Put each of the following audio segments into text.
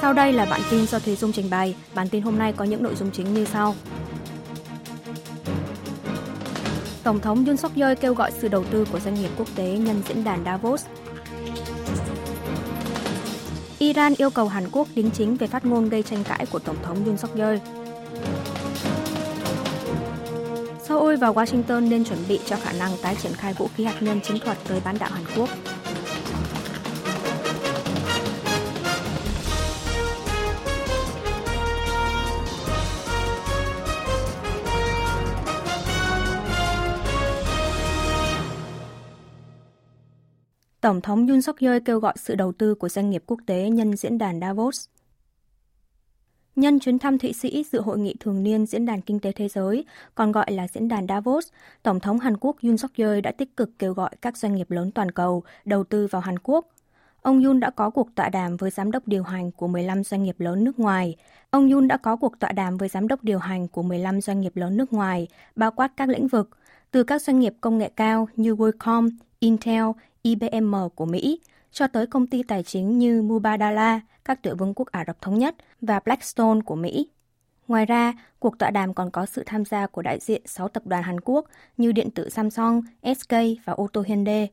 Sau đây là bản tin do Thế Dung trình bày. Bản tin hôm nay có những nội dung chính như sau. Tổng thống Yoon suk yeol kêu gọi sự đầu tư của doanh nghiệp quốc tế nhân diễn đàn Davos. Iran yêu cầu Hàn Quốc đính chính về phát ngôn gây tranh cãi của Tổng thống Yoon suk yeol. Seoul và Washington nên chuẩn bị cho khả năng tái triển khai vũ khí hạt nhân chiến thuật tới bán đảo Hàn Quốc. Tổng thống Yoon suk yeol kêu gọi sự đầu tư của doanh nghiệp quốc tế nhân diễn đàn Davos. Nhân chuyến thăm Thụy Sĩ dự hội nghị thường niên Diễn đàn Kinh tế Thế giới, còn gọi là Diễn đàn Davos, Tổng thống Hàn Quốc Yoon suk yeol đã tích cực kêu gọi các doanh nghiệp lớn toàn cầu đầu tư vào Hàn Quốc. Ông Yoon đã có cuộc tọa đàm với giám đốc điều hành của 15 doanh nghiệp lớn nước ngoài. Ông Yoon đã có cuộc tọa đàm với giám đốc điều hành của 15 doanh nghiệp lớn nước ngoài, bao quát các lĩnh vực, từ các doanh nghiệp công nghệ cao như WorldCom, Intel, IBM của Mỹ, cho tới công ty tài chính như Mubadala, các tiểu vương quốc Ả Rập Thống Nhất và Blackstone của Mỹ. Ngoài ra, cuộc tọa đàm còn có sự tham gia của đại diện 6 tập đoàn Hàn Quốc như điện tử Samsung, SK và ô tô Hyundai.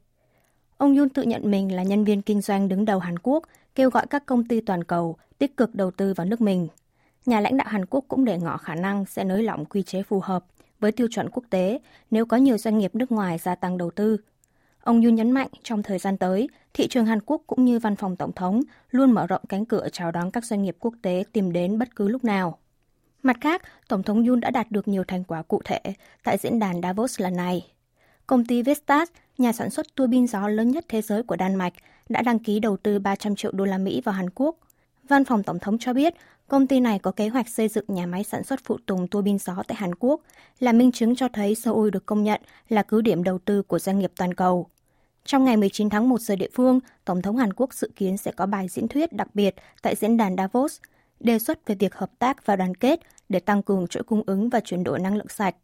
Ông Yun tự nhận mình là nhân viên kinh doanh đứng đầu Hàn Quốc, kêu gọi các công ty toàn cầu tích cực đầu tư vào nước mình. Nhà lãnh đạo Hàn Quốc cũng để ngỏ khả năng sẽ nới lỏng quy chế phù hợp với tiêu chuẩn quốc tế nếu có nhiều doanh nghiệp nước ngoài gia tăng đầu tư. Ông yun nhấn mạnh trong thời gian tới, thị trường Hàn Quốc cũng như văn phòng tổng thống luôn mở rộng cánh cửa chào đón các doanh nghiệp quốc tế tìm đến bất cứ lúc nào. Mặt khác, Tổng thống yun đã đạt được nhiều thành quả cụ thể tại diễn đàn Davos lần này. Công ty Vestas, nhà sản xuất tua bin gió lớn nhất thế giới của Đan Mạch, đã đăng ký đầu tư 300 triệu đô la Mỹ vào Hàn Quốc. Văn phòng Tổng thống cho biết, công ty này có kế hoạch xây dựng nhà máy sản xuất phụ tùng tua bin gió tại Hàn Quốc, là minh chứng cho thấy Seoul được công nhận là cứ điểm đầu tư của doanh nghiệp toàn cầu. Trong ngày 19 tháng 1 giờ địa phương, Tổng thống Hàn Quốc dự kiến sẽ có bài diễn thuyết đặc biệt tại diễn đàn Davos, đề xuất về việc hợp tác và đoàn kết để tăng cường chuỗi cung ứng và chuyển đổi năng lượng sạch.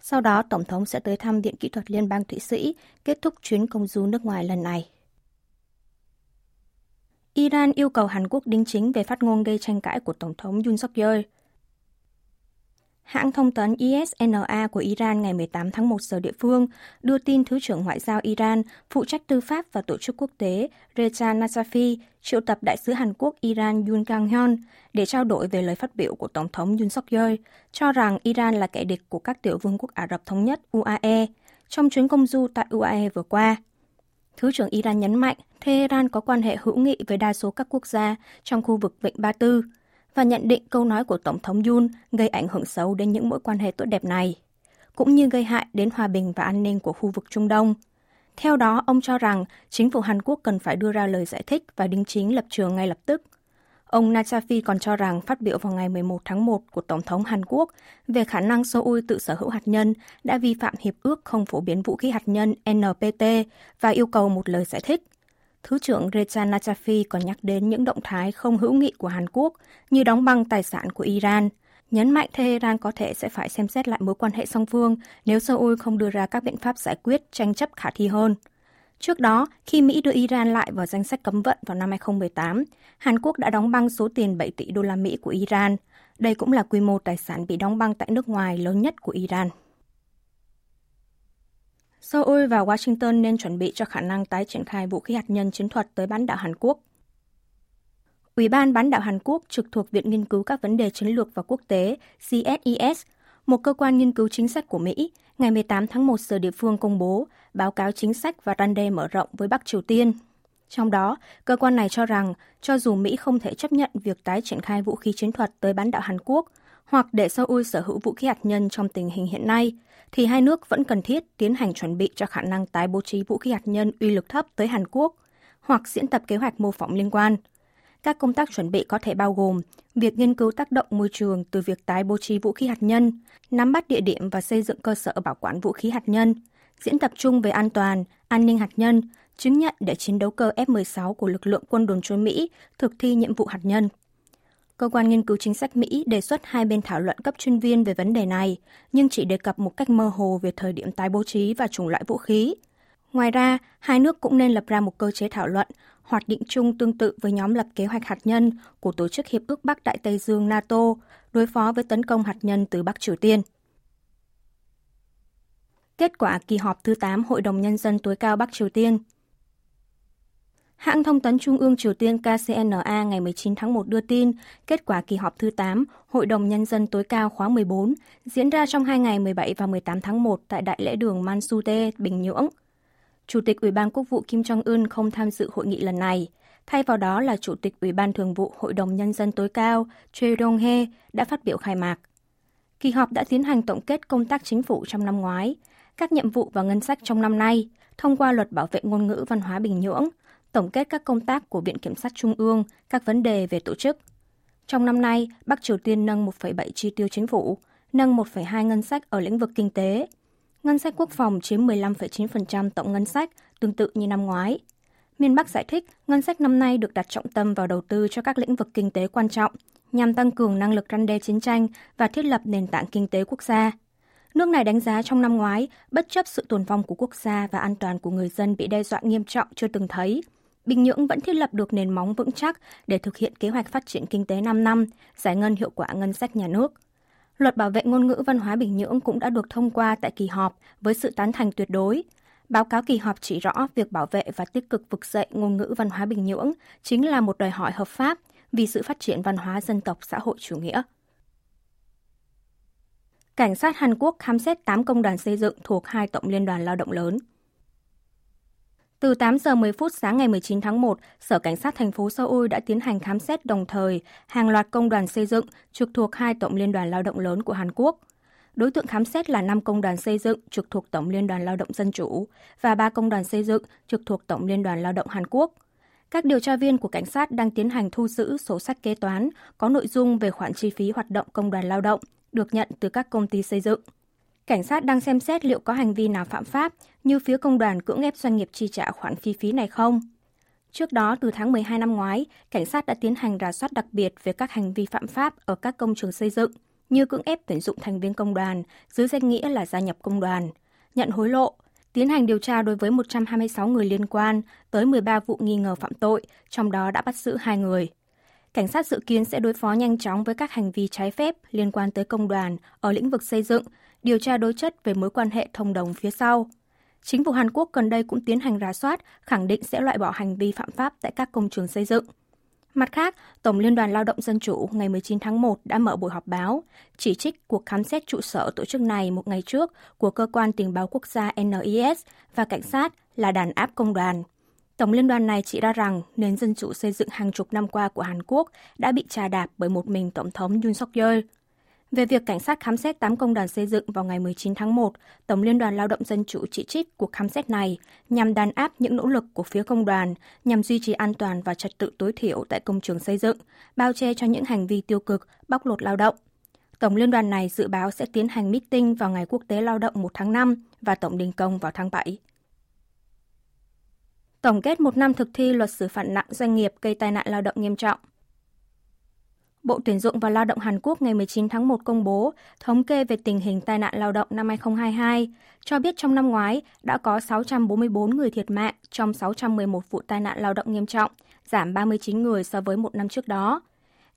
Sau đó, Tổng thống sẽ tới thăm Viện Kỹ thuật Liên bang Thụy Sĩ, kết thúc chuyến công du nước ngoài lần này. Iran yêu cầu Hàn Quốc đính chính về phát ngôn gây tranh cãi của Tổng thống Yoon suk yeol Hãng thông tấn ISNA của Iran ngày 18 tháng 1 giờ địa phương đưa tin Thứ trưởng Ngoại giao Iran, phụ trách tư pháp và tổ chức quốc tế Reza Nasafi triệu tập đại sứ Hàn Quốc Iran Yoon Kang-hyun để trao đổi về lời phát biểu của Tổng thống Yoon suk yeol cho rằng Iran là kẻ địch của các tiểu vương quốc Ả Rập Thống Nhất UAE trong chuyến công du tại UAE vừa qua. Thứ trưởng Iran nhấn mạnh Tehran có quan hệ hữu nghị với đa số các quốc gia trong khu vực Vịnh Ba Tư – và nhận định câu nói của Tổng thống Yoon gây ảnh hưởng xấu đến những mối quan hệ tốt đẹp này, cũng như gây hại đến hòa bình và an ninh của khu vực Trung Đông. Theo đó, ông cho rằng chính phủ Hàn Quốc cần phải đưa ra lời giải thích và đính chính lập trường ngay lập tức. Ông Nachafi còn cho rằng phát biểu vào ngày 11 tháng 1 của Tổng thống Hàn Quốc về khả năng Seoul tự sở hữu hạt nhân đã vi phạm hiệp ước không phổ biến vũ khí hạt nhân NPT và yêu cầu một lời giải thích – Thứ trưởng Reza Najafi còn nhắc đến những động thái không hữu nghị của Hàn Quốc như đóng băng tài sản của Iran, nhấn mạnh Tehran có thể sẽ phải xem xét lại mối quan hệ song phương nếu Seoul không đưa ra các biện pháp giải quyết tranh chấp khả thi hơn. Trước đó, khi Mỹ đưa Iran lại vào danh sách cấm vận vào năm 2018, Hàn Quốc đã đóng băng số tiền 7 tỷ đô la Mỹ của Iran. Đây cũng là quy mô tài sản bị đóng băng tại nước ngoài lớn nhất của Iran. Seoul và Washington nên chuẩn bị cho khả năng tái triển khai vũ khí hạt nhân chiến thuật tới bán đảo Hàn Quốc. Ủy ban bán đảo Hàn Quốc trực thuộc Viện Nghiên cứu các vấn đề chiến lược và quốc tế CSIS, một cơ quan nghiên cứu chính sách của Mỹ, ngày 18 tháng 1 giờ địa phương công bố báo cáo chính sách và răn đe mở rộng với Bắc Triều Tiên. Trong đó, cơ quan này cho rằng cho dù Mỹ không thể chấp nhận việc tái triển khai vũ khí chiến thuật tới bán đảo Hàn Quốc hoặc để Seoul sở hữu vũ khí hạt nhân trong tình hình hiện nay, thì hai nước vẫn cần thiết tiến hành chuẩn bị cho khả năng tái bố trí vũ khí hạt nhân uy lực thấp tới Hàn Quốc hoặc diễn tập kế hoạch mô phỏng liên quan. Các công tác chuẩn bị có thể bao gồm việc nghiên cứu tác động môi trường từ việc tái bố trí vũ khí hạt nhân, nắm bắt địa điểm và xây dựng cơ sở bảo quản vũ khí hạt nhân, diễn tập chung về an toàn, an ninh hạt nhân, chứng nhận để chiến đấu cơ F-16 của lực lượng quân đồn trốn Mỹ thực thi nhiệm vụ hạt nhân. Cơ quan nghiên cứu chính sách Mỹ đề xuất hai bên thảo luận cấp chuyên viên về vấn đề này, nhưng chỉ đề cập một cách mơ hồ về thời điểm tái bố trí và chủng loại vũ khí. Ngoài ra, hai nước cũng nên lập ra một cơ chế thảo luận, hoạt định chung tương tự với nhóm lập kế hoạch hạt nhân của Tổ chức Hiệp ước Bắc Đại Tây Dương NATO đối phó với tấn công hạt nhân từ Bắc Triều Tiên. Kết quả kỳ họp thứ 8 Hội đồng Nhân dân tối cao Bắc Triều Tiên Hãng thông tấn Trung ương Triều Tiên KCNA ngày 19 tháng 1 đưa tin kết quả kỳ họp thứ 8 Hội đồng Nhân dân tối cao khóa 14 diễn ra trong hai ngày 17 và 18 tháng 1 tại Đại lễ đường Mansute, Bình Nhưỡng. Chủ tịch Ủy ban Quốc vụ Kim Jong-un không tham dự hội nghị lần này. Thay vào đó là Chủ tịch Ủy ban Thường vụ Hội đồng Nhân dân tối cao Choi Dong Hee đã phát biểu khai mạc. Kỳ họp đã tiến hành tổng kết công tác chính phủ trong năm ngoái, các nhiệm vụ và ngân sách trong năm nay, thông qua luật bảo vệ ngôn ngữ văn hóa Bình Nhưỡng, tổng kết các công tác của Viện Kiểm sát Trung ương, các vấn đề về tổ chức. Trong năm nay, Bắc Triều Tiên nâng 1,7 chi tiêu chính phủ, nâng 1,2 ngân sách ở lĩnh vực kinh tế. Ngân sách quốc phòng chiếm 15,9% tổng ngân sách, tương tự như năm ngoái. Miền Bắc giải thích, ngân sách năm nay được đặt trọng tâm vào đầu tư cho các lĩnh vực kinh tế quan trọng, nhằm tăng cường năng lực răn đe chiến tranh và thiết lập nền tảng kinh tế quốc gia. Nước này đánh giá trong năm ngoái, bất chấp sự tồn vong của quốc gia và an toàn của người dân bị đe dọa nghiêm trọng chưa từng thấy, Bình Nhưỡng vẫn thiết lập được nền móng vững chắc để thực hiện kế hoạch phát triển kinh tế 5 năm, giải ngân hiệu quả ngân sách nhà nước. Luật bảo vệ ngôn ngữ văn hóa Bình Nhưỡng cũng đã được thông qua tại kỳ họp với sự tán thành tuyệt đối. Báo cáo kỳ họp chỉ rõ việc bảo vệ và tích cực vực dậy ngôn ngữ văn hóa Bình Nhưỡng chính là một đòi hỏi hợp pháp vì sự phát triển văn hóa dân tộc xã hội chủ nghĩa. Cảnh sát Hàn Quốc khám xét 8 công đoàn xây dựng thuộc hai tổng liên đoàn lao động lớn. Từ 8 giờ 10 phút sáng ngày 19 tháng 1, Sở Cảnh sát thành phố Seoul đã tiến hành khám xét đồng thời hàng loạt công đoàn xây dựng trực thuộc hai tổng liên đoàn lao động lớn của Hàn Quốc. Đối tượng khám xét là 5 công đoàn xây dựng trực thuộc Tổng Liên đoàn Lao động Dân Chủ và 3 công đoàn xây dựng trực thuộc Tổng Liên đoàn Lao động Hàn Quốc. Các điều tra viên của cảnh sát đang tiến hành thu giữ sổ sách kế toán có nội dung về khoản chi phí hoạt động công đoàn lao động được nhận từ các công ty xây dựng. Cảnh sát đang xem xét liệu có hành vi nào phạm pháp như phía công đoàn cưỡng ép doanh nghiệp chi trả khoản phi phí này không. Trước đó, từ tháng 12 năm ngoái, cảnh sát đã tiến hành rà soát đặc biệt về các hành vi phạm pháp ở các công trường xây dựng, như cưỡng ép tuyển dụng thành viên công đoàn dưới danh nghĩa là gia nhập công đoàn, nhận hối lộ, tiến hành điều tra đối với 126 người liên quan tới 13 vụ nghi ngờ phạm tội, trong đó đã bắt giữ hai người. Cảnh sát dự kiến sẽ đối phó nhanh chóng với các hành vi trái phép liên quan tới công đoàn ở lĩnh vực xây dựng, điều tra đối chất về mối quan hệ thông đồng phía sau. Chính phủ Hàn Quốc gần đây cũng tiến hành rà soát, khẳng định sẽ loại bỏ hành vi phạm pháp tại các công trường xây dựng. Mặt khác, Tổng Liên đoàn Lao động Dân Chủ ngày 19 tháng 1 đã mở buổi họp báo, chỉ trích cuộc khám xét trụ sở tổ chức này một ngày trước của Cơ quan Tình báo Quốc gia NIS và cảnh sát là đàn áp công đoàn. Tổng liên đoàn này chỉ ra rằng nền dân chủ xây dựng hàng chục năm qua của Hàn Quốc đã bị trà đạp bởi một mình Tổng thống Yoon suk yeol về việc cảnh sát khám xét 8 công đoàn xây dựng vào ngày 19 tháng 1, Tổng Liên đoàn Lao động Dân Chủ chỉ trích cuộc khám xét này nhằm đàn áp những nỗ lực của phía công đoàn nhằm duy trì an toàn và trật tự tối thiểu tại công trường xây dựng, bao che cho những hành vi tiêu cực, bóc lột lao động. Tổng liên đoàn này dự báo sẽ tiến hành meeting vào ngày quốc tế lao động 1 tháng 5 và tổng đình công vào tháng 7. Tổng kết một năm thực thi luật xử phạt nặng doanh nghiệp gây tai nạn lao động nghiêm trọng. Bộ Tuyển dụng và Lao động Hàn Quốc ngày 19 tháng 1 công bố thống kê về tình hình tai nạn lao động năm 2022, cho biết trong năm ngoái đã có 644 người thiệt mạng trong 611 vụ tai nạn lao động nghiêm trọng, giảm 39 người so với một năm trước đó.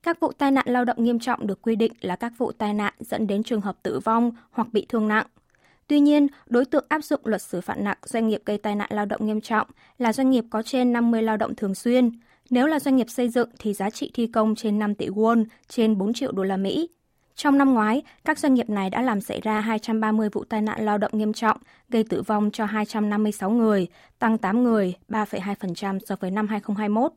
Các vụ tai nạn lao động nghiêm trọng được quy định là các vụ tai nạn dẫn đến trường hợp tử vong hoặc bị thương nặng. Tuy nhiên, đối tượng áp dụng luật xử phạt nặng doanh nghiệp gây tai nạn lao động nghiêm trọng là doanh nghiệp có trên 50 lao động thường xuyên, nếu là doanh nghiệp xây dựng thì giá trị thi công trên 5 tỷ won, trên 4 triệu đô la Mỹ. Trong năm ngoái, các doanh nghiệp này đã làm xảy ra 230 vụ tai nạn lao động nghiêm trọng, gây tử vong cho 256 người, tăng 8 người, 3,2% so với năm 2021.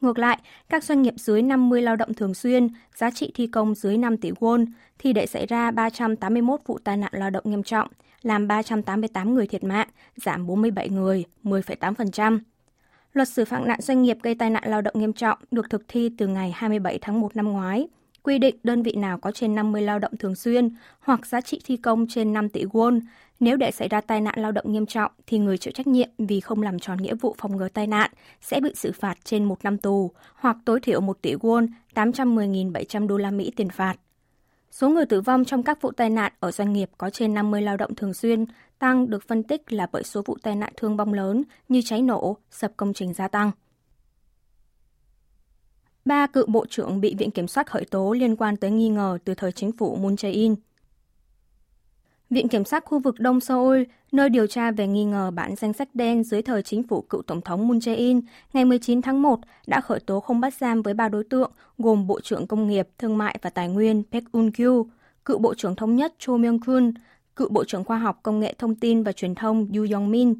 Ngược lại, các doanh nghiệp dưới 50 lao động thường xuyên, giá trị thi công dưới 5 tỷ won thì để xảy ra 381 vụ tai nạn lao động nghiêm trọng, làm 388 người thiệt mạng, giảm 47 người, 10,8%. Luật xử phạt nạn doanh nghiệp gây tai nạn lao động nghiêm trọng được thực thi từ ngày 27 tháng 1 năm ngoái, quy định đơn vị nào có trên 50 lao động thường xuyên hoặc giá trị thi công trên 5 tỷ won. Nếu để xảy ra tai nạn lao động nghiêm trọng thì người chịu trách nhiệm vì không làm tròn nghĩa vụ phòng ngừa tai nạn sẽ bị xử phạt trên một năm tù hoặc tối thiểu 1 tỷ won, 810.700 đô la Mỹ tiền phạt. Số người tử vong trong các vụ tai nạn ở doanh nghiệp có trên 50 lao động thường xuyên tăng được phân tích là bởi số vụ tai nạn thương vong lớn như cháy nổ, sập công trình gia tăng. Ba cựu bộ trưởng bị Viện Kiểm soát khởi tố liên quan tới nghi ngờ từ thời chính phủ Moon Jae-in. Viện Kiểm sát khu vực Đông Seoul, nơi điều tra về nghi ngờ bản danh sách đen dưới thời chính phủ cựu Tổng thống Moon Jae-in, ngày 19 tháng 1 đã khởi tố không bắt giam với ba đối tượng gồm Bộ trưởng Công nghiệp, Thương mại và Tài nguyên Park Un-kyu, cựu Bộ trưởng Thống nhất Cho Myung-kun, cựu Bộ trưởng Khoa học Công nghệ Thông tin và Truyền thông Yu Yong-min.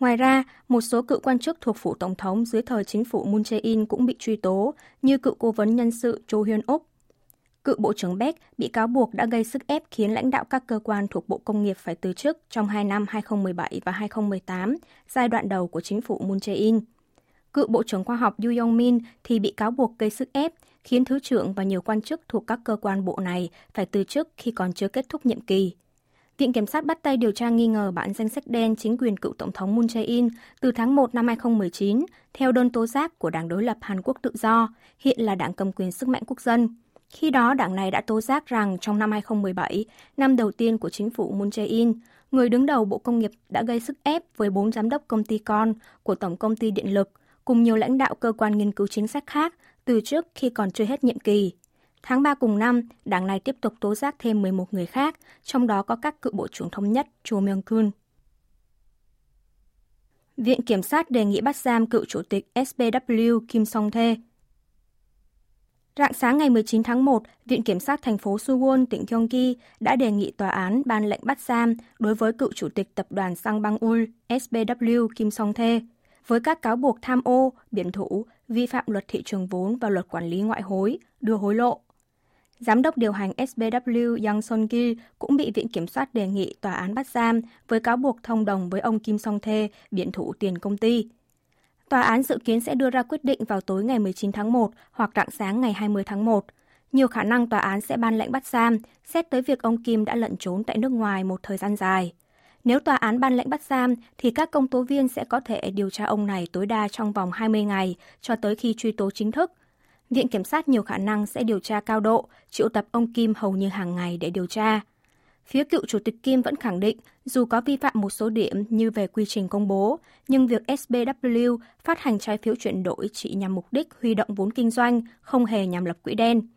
Ngoài ra, một số cựu quan chức thuộc phủ Tổng thống dưới thời chính phủ Moon Jae-in cũng bị truy tố, như cựu cố vấn nhân sự Cho Hyun-uk, Cựu Bộ trưởng Beck bị cáo buộc đã gây sức ép khiến lãnh đạo các cơ quan thuộc Bộ Công nghiệp phải từ chức trong hai năm 2017 và 2018, giai đoạn đầu của chính phủ Moon Jae-in. Cựu Bộ trưởng Khoa học Yu Yong-min thì bị cáo buộc gây sức ép, khiến Thứ trưởng và nhiều quan chức thuộc các cơ quan bộ này phải từ chức khi còn chưa kết thúc nhiệm kỳ. Viện Kiểm sát bắt tay điều tra nghi ngờ bản danh sách đen chính quyền cựu Tổng thống Moon Jae-in từ tháng 1 năm 2019 theo đơn tố giác của Đảng đối lập Hàn Quốc Tự Do, hiện là đảng cầm quyền sức mạnh quốc dân. Khi đó, đảng này đã tố giác rằng trong năm 2017, năm đầu tiên của chính phủ Moon Jae-in, người đứng đầu Bộ Công nghiệp đã gây sức ép với bốn giám đốc công ty con của Tổng công ty Điện lực cùng nhiều lãnh đạo cơ quan nghiên cứu chính sách khác từ trước khi còn chưa hết nhiệm kỳ. Tháng 3 cùng năm, đảng này tiếp tục tố giác thêm 11 người khác, trong đó có các cựu Bộ trưởng Thống nhất Cho Myung-kun. Viện Kiểm sát đề nghị bắt giam cựu Chủ tịch SBW Kim Song-thê Rạng sáng ngày 19 tháng 1, Viện Kiểm sát thành phố Suwon, tỉnh Gyeonggi đã đề nghị tòa án ban lệnh bắt giam đối với cựu chủ tịch tập đoàn Sang Bang Ul SBW Kim Song Thê với các cáo buộc tham ô, biển thủ, vi phạm luật thị trường vốn và luật quản lý ngoại hối, đưa hối lộ. Giám đốc điều hành SBW Yang Son Gil cũng bị Viện Kiểm soát đề nghị tòa án bắt giam với cáo buộc thông đồng với ông Kim Song Thê, biện thủ tiền công ty. Tòa án dự kiến sẽ đưa ra quyết định vào tối ngày 19 tháng 1 hoặc rạng sáng ngày 20 tháng 1. Nhiều khả năng tòa án sẽ ban lệnh bắt giam, xét tới việc ông Kim đã lẩn trốn tại nước ngoài một thời gian dài. Nếu tòa án ban lệnh bắt giam, thì các công tố viên sẽ có thể điều tra ông này tối đa trong vòng 20 ngày cho tới khi truy tố chính thức. Viện Kiểm sát nhiều khả năng sẽ điều tra cao độ, triệu tập ông Kim hầu như hàng ngày để điều tra. Phía cựu chủ tịch Kim vẫn khẳng định dù có vi phạm một số điểm như về quy trình công bố, nhưng việc SBW phát hành trái phiếu chuyển đổi chỉ nhằm mục đích huy động vốn kinh doanh, không hề nhằm lập quỹ đen.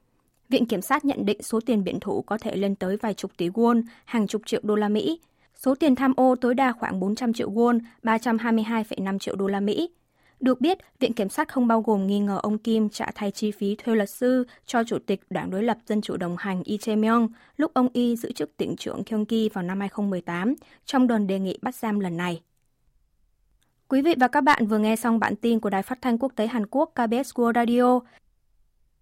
Viện Kiểm sát nhận định số tiền biện thủ có thể lên tới vài chục tỷ won, hàng chục triệu đô la Mỹ. Số tiền tham ô tối đa khoảng 400 triệu won, 322,5 triệu đô la Mỹ. Được biết, Viện Kiểm sát không bao gồm nghi ngờ ông Kim trả thay chi phí thuê luật sư cho Chủ tịch Đảng đối lập Dân chủ đồng hành Lee Jae-myung lúc ông Y giữ chức tỉnh trưởng Gyeonggi vào năm 2018 trong đơn đề nghị bắt giam lần này. Quý vị và các bạn vừa nghe xong bản tin của Đài Phát thanh Quốc tế Hàn Quốc KBS World Radio.